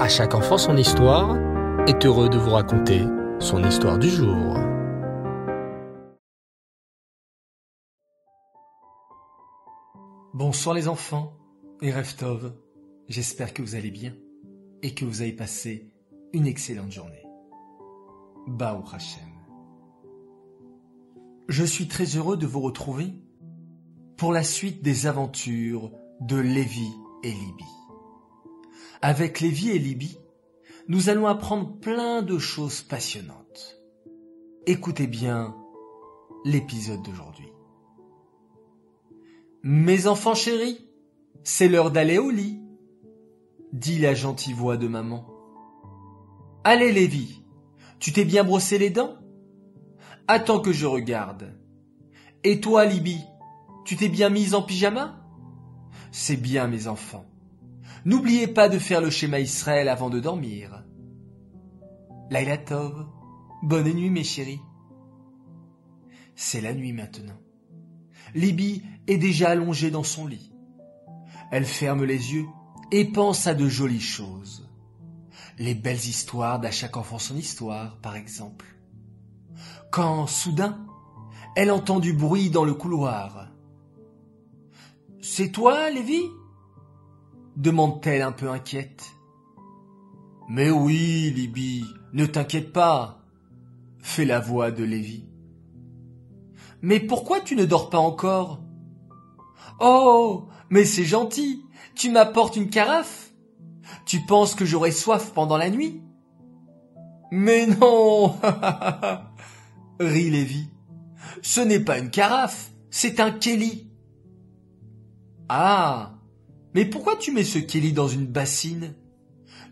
À chaque enfant son histoire est heureux de vous raconter son histoire du jour. Bonsoir les enfants et Reftov, j'espère que vous allez bien et que vous avez passé une excellente journée. Bao Hashem. Je suis très heureux de vous retrouver pour la suite des aventures de Lévi et Libye. Avec Lévi et Libye, nous allons apprendre plein de choses passionnantes. Écoutez bien l'épisode d'aujourd'hui. Mes enfants chéris, c'est l'heure d'aller au lit, dit la gentille voix de maman. Allez Lévi, tu t'es bien brossé les dents? Attends que je regarde. Et toi Libye, tu t'es bien mise en pyjama? C'est bien mes enfants. N'oubliez pas de faire le schéma Israël avant de dormir. Laila Tov, bonne nuit mes chéris. C'est la nuit maintenant. Libye est déjà allongée dans son lit. Elle ferme les yeux et pense à de jolies choses. Les belles histoires d'à chaque enfant son histoire, par exemple. Quand, soudain, elle entend du bruit dans le couloir. C'est toi, Lévi? Demande-t-elle un peu inquiète. Mais oui, Libye, ne t'inquiète pas, fait la voix de Lévi. Mais pourquoi tu ne dors pas encore? Oh, mais c'est gentil, tu m'apportes une carafe Tu penses que j'aurai soif pendant la nuit? Mais non rit Lévi. Ce n'est pas une carafe, c'est un Kelly. Ah mais pourquoi tu mets ce Kelly dans une bassine?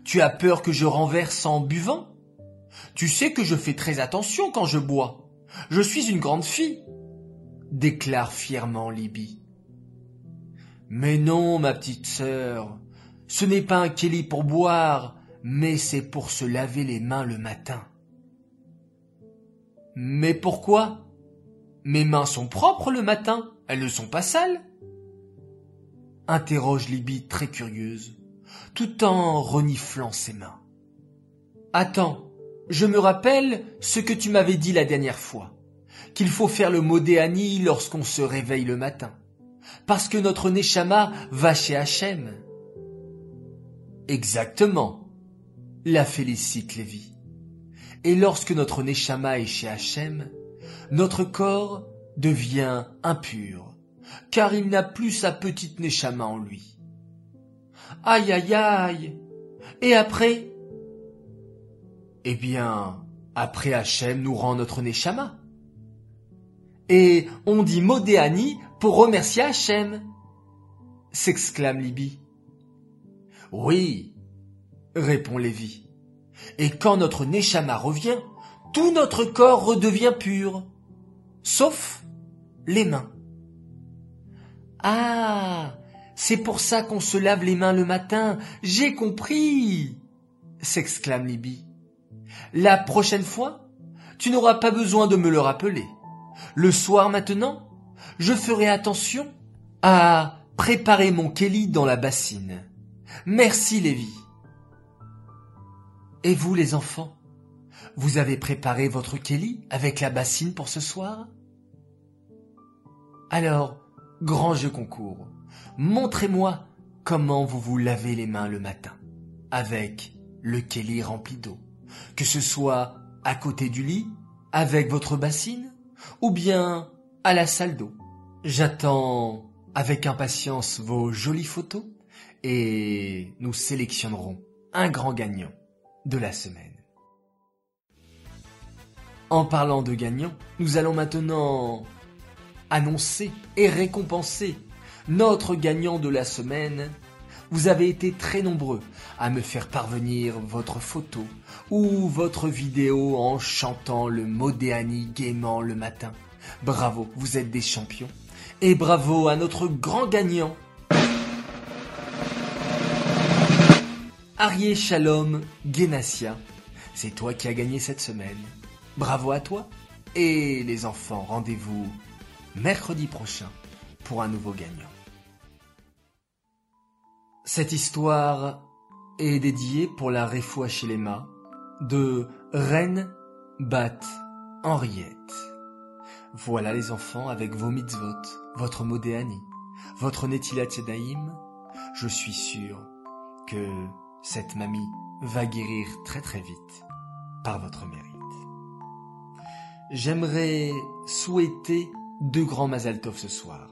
Tu as peur que je renverse en buvant? Tu sais que je fais très attention quand je bois. Je suis une grande fille, déclare fièrement Libye. Mais non, ma petite sœur, ce n'est pas un Kelly pour boire, mais c'est pour se laver les mains le matin. Mais pourquoi? Mes mains sont propres le matin, elles ne sont pas sales interroge Libye très curieuse, tout en reniflant ses mains. Attends, je me rappelle ce que tu m'avais dit la dernière fois, qu'il faut faire le modéani lorsqu'on se réveille le matin, parce que notre Neshama va chez Hachem. Exactement, la félicite Lévi. Et lorsque notre Neshama est chez Hachem, notre corps devient impur, car il n'a plus sa petite Nechama en lui. Aïe aïe aïe. Et après? Eh bien, après Hachem nous rend notre Nechama. Et on dit Modéani pour remercier Hachem, s'exclame Libye. Oui, répond Lévi. Et quand notre Nechama revient, tout notre corps redevient pur, sauf les mains. Ah, c'est pour ça qu'on se lave les mains le matin. J'ai compris, s'exclame Libye. La prochaine fois, tu n'auras pas besoin de me le rappeler. Le soir maintenant, je ferai attention à préparer mon Kelly dans la bassine. Merci Lévi. Et vous les enfants, vous avez préparé votre Kelly avec la bassine pour ce soir? Alors, grand jeu concours. Montrez-moi comment vous vous lavez les mains le matin avec le Kelly rempli d'eau. Que ce soit à côté du lit, avec votre bassine, ou bien à la salle d'eau. J'attends avec impatience vos jolies photos et nous sélectionnerons un grand gagnant de la semaine. En parlant de gagnant, nous allons maintenant annoncer et récompenser notre gagnant de la semaine. Vous avez été très nombreux à me faire parvenir votre photo ou votre vidéo en chantant le Modéani gaiement le matin. Bravo, vous êtes des champions. Et bravo à notre grand gagnant, Arié Shalom Genassia. C'est toi qui as gagné cette semaine. Bravo à toi. Et les enfants, rendez-vous mercredi prochain pour un nouveau gagnant. Cette histoire est dédié pour la Refoua Shilema de Reine Bat Henriette. Voilà les enfants avec vos mitzvot, votre modéani, votre Netilat Yadayim. Je suis sûr que cette mamie va guérir très très vite par votre mérite. J'aimerais souhaiter deux grands Mazal Tov ce soir.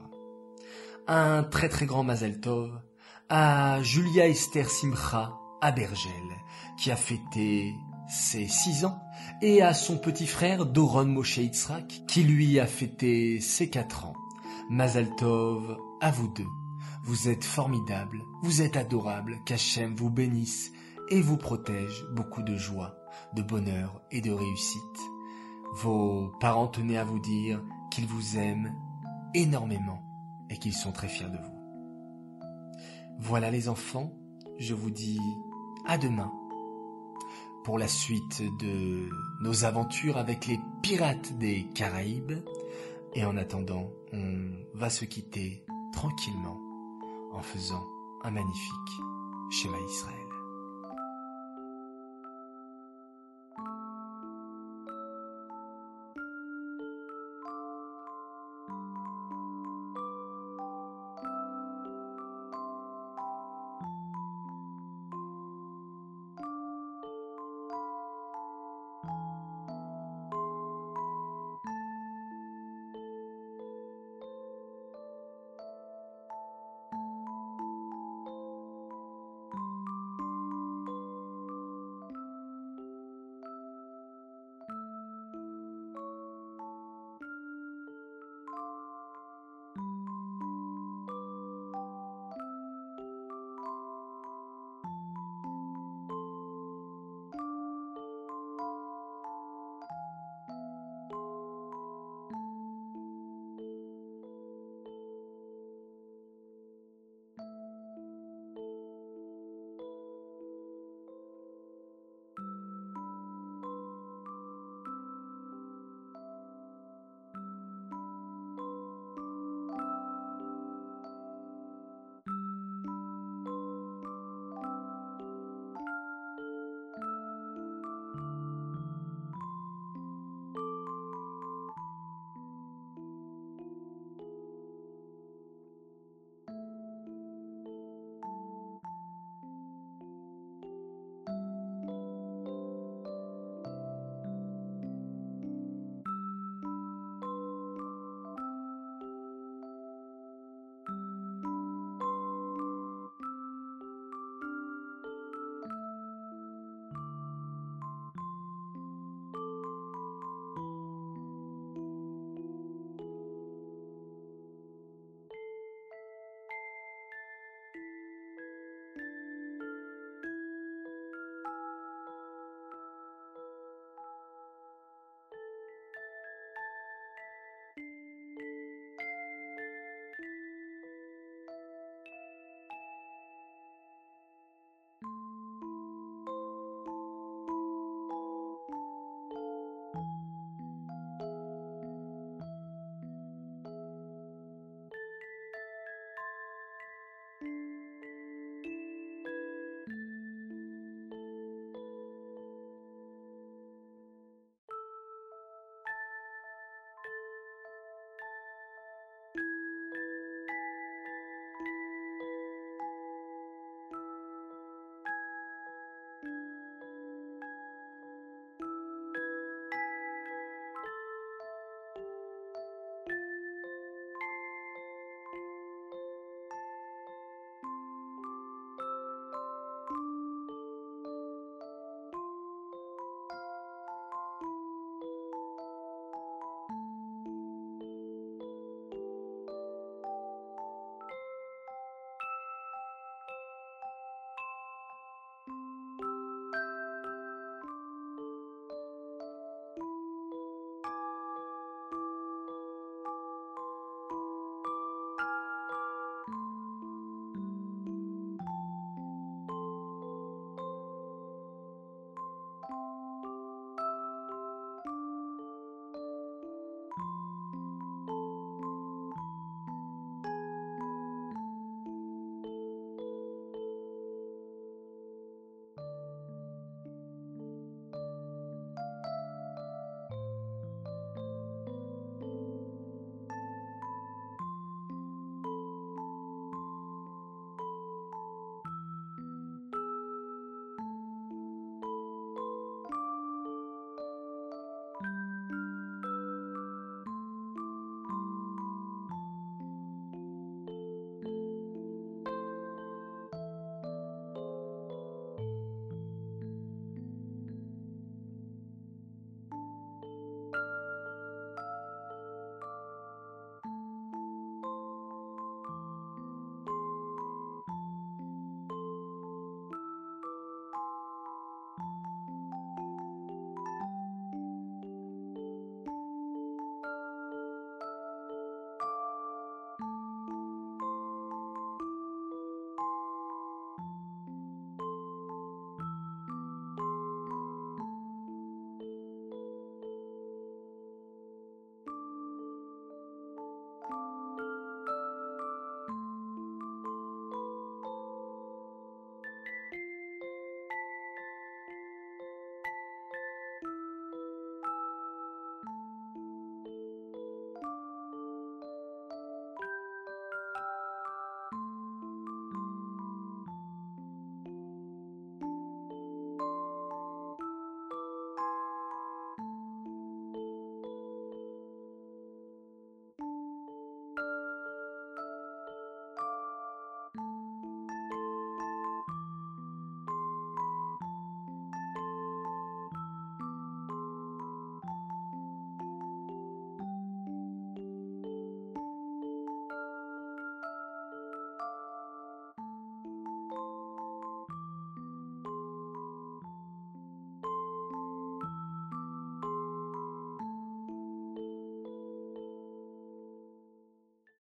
Un très très grand Mazal Tov à Julia Esther Simcha à Bergel, qui a fêté ses six ans, et à son petit frère Doron Moshe Yitzhak, qui lui a fêté ses quatre ans. Mazal Tov à vous deux. Vous êtes formidables, vous êtes adorables, qu'Hachem vous bénisse et vous protège beaucoup de joie, de bonheur et de réussite. Vos parents tenaient à vous dire vous aiment énormément et qu'ils sont très fiers de vous. Voilà les enfants, je vous dis à demain pour la suite de nos aventures avec les pirates des Caraïbes. Et en attendant, on va se quitter tranquillement en faisant un magnifique schéma Israël.